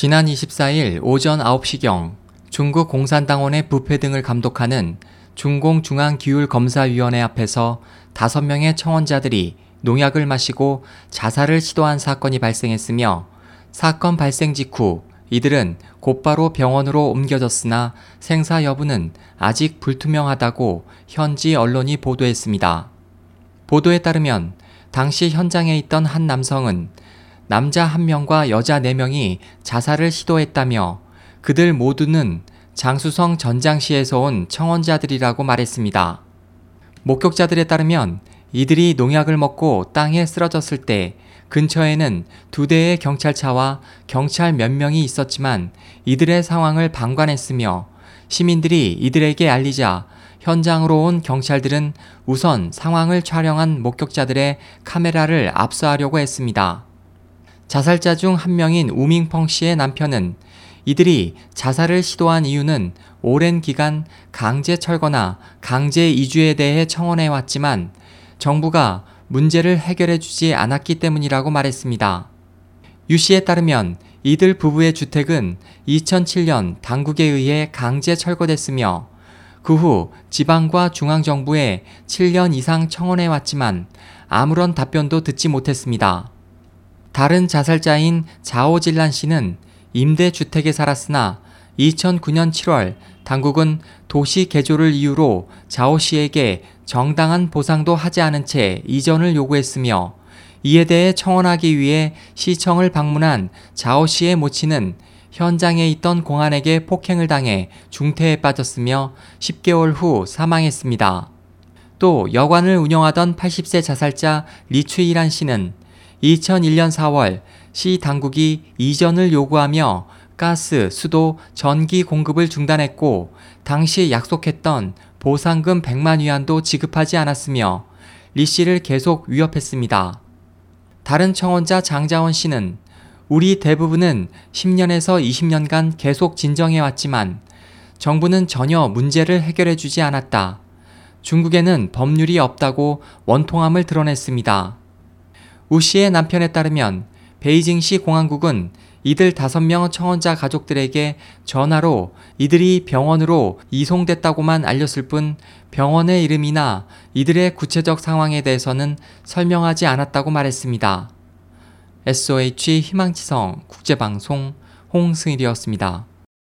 지난 24일 오전 9시경 중국 공산당원의 부패 등을 감독하는 중공중앙기율검사위원회 앞에서 5명의 청원자들이 농약을 마시고 자살을 시도한 사건이 발생했으며 사건 발생 직후 이들은 곧바로 병원으로 옮겨졌으나 생사 여부는 아직 불투명하다고 현지 언론이 보도했습니다. 보도에 따르면 당시 현장에 있던 한 남성은 남자 한 명과 여자 네 명이 자살을 시도했다며 그들 모두는 장수성 전장시에서 온 청원자들이라고 말했습니다. 목격자들에 따르면 이들이 농약을 먹고 땅에 쓰러졌을 때 근처에는 두 대의 경찰차와 경찰 몇 명이 있었지만 이들의 상황을 방관했으며 시민들이 이들에게 알리자 현장으로 온 경찰들은 우선 상황을 촬영한 목격자들의 카메라를 압수하려고 했습니다. 자살자 중 한 명인 우밍펑 씨의 남편은 이들이 자살을 시도한 이유는 오랜 기간 강제 철거나 강제 이주에 대해 청원해 왔지만 정부가 문제를 해결해 주지 않았기 때문이라고 말했습니다. 유 씨에 따르면 이들 부부의 주택은 2007년 당국에 의해 강제 철거됐으며 그 후 지방과 중앙정부에 7년 이상 청원해 왔지만 아무런 답변도 듣지 못했습니다. 다른 자살자인 자오질란 씨는 임대주택에 살았으나 2009년 7월 당국은 도시 개조를 이유로 자오 씨에게 정당한 보상도 하지 않은 채 이전을 요구했으며 이에 대해 청원하기 위해 시청을 방문한 자오 씨의 모친은 현장에 있던 공안에게 폭행을 당해 중태에 빠졌으며 10개월 후 사망했습니다. 또 여관을 운영하던 80세 자살자 리추이란 씨는 2001년 4월 시 당국이 이전을 요구하며 가스, 수도, 전기 공급을 중단했고 당시 약속했던 보상금 100만 위안도 지급하지 않았으며 리 씨를 계속 위협했습니다. 다른 청원자 장자원 씨는 우리 대부분은 10년에서 20년간 계속 진정해 왔지만 정부는 전혀 문제를 해결해 주지 않았다. 중국에는 법률이 없다고 원통함을 드러냈습니다. 우 씨의 남편에 따르면 베이징시 공항국은 이들 다섯 명 청원자 가족들에게 전화로 이들이 병원으로 이송됐다고만 알렸을 뿐 병원의 이름이나 이들의 구체적 상황에 대해서는 설명하지 않았다고 말했습니다. SOH 희망지성 국제방송 홍승일이었습니다.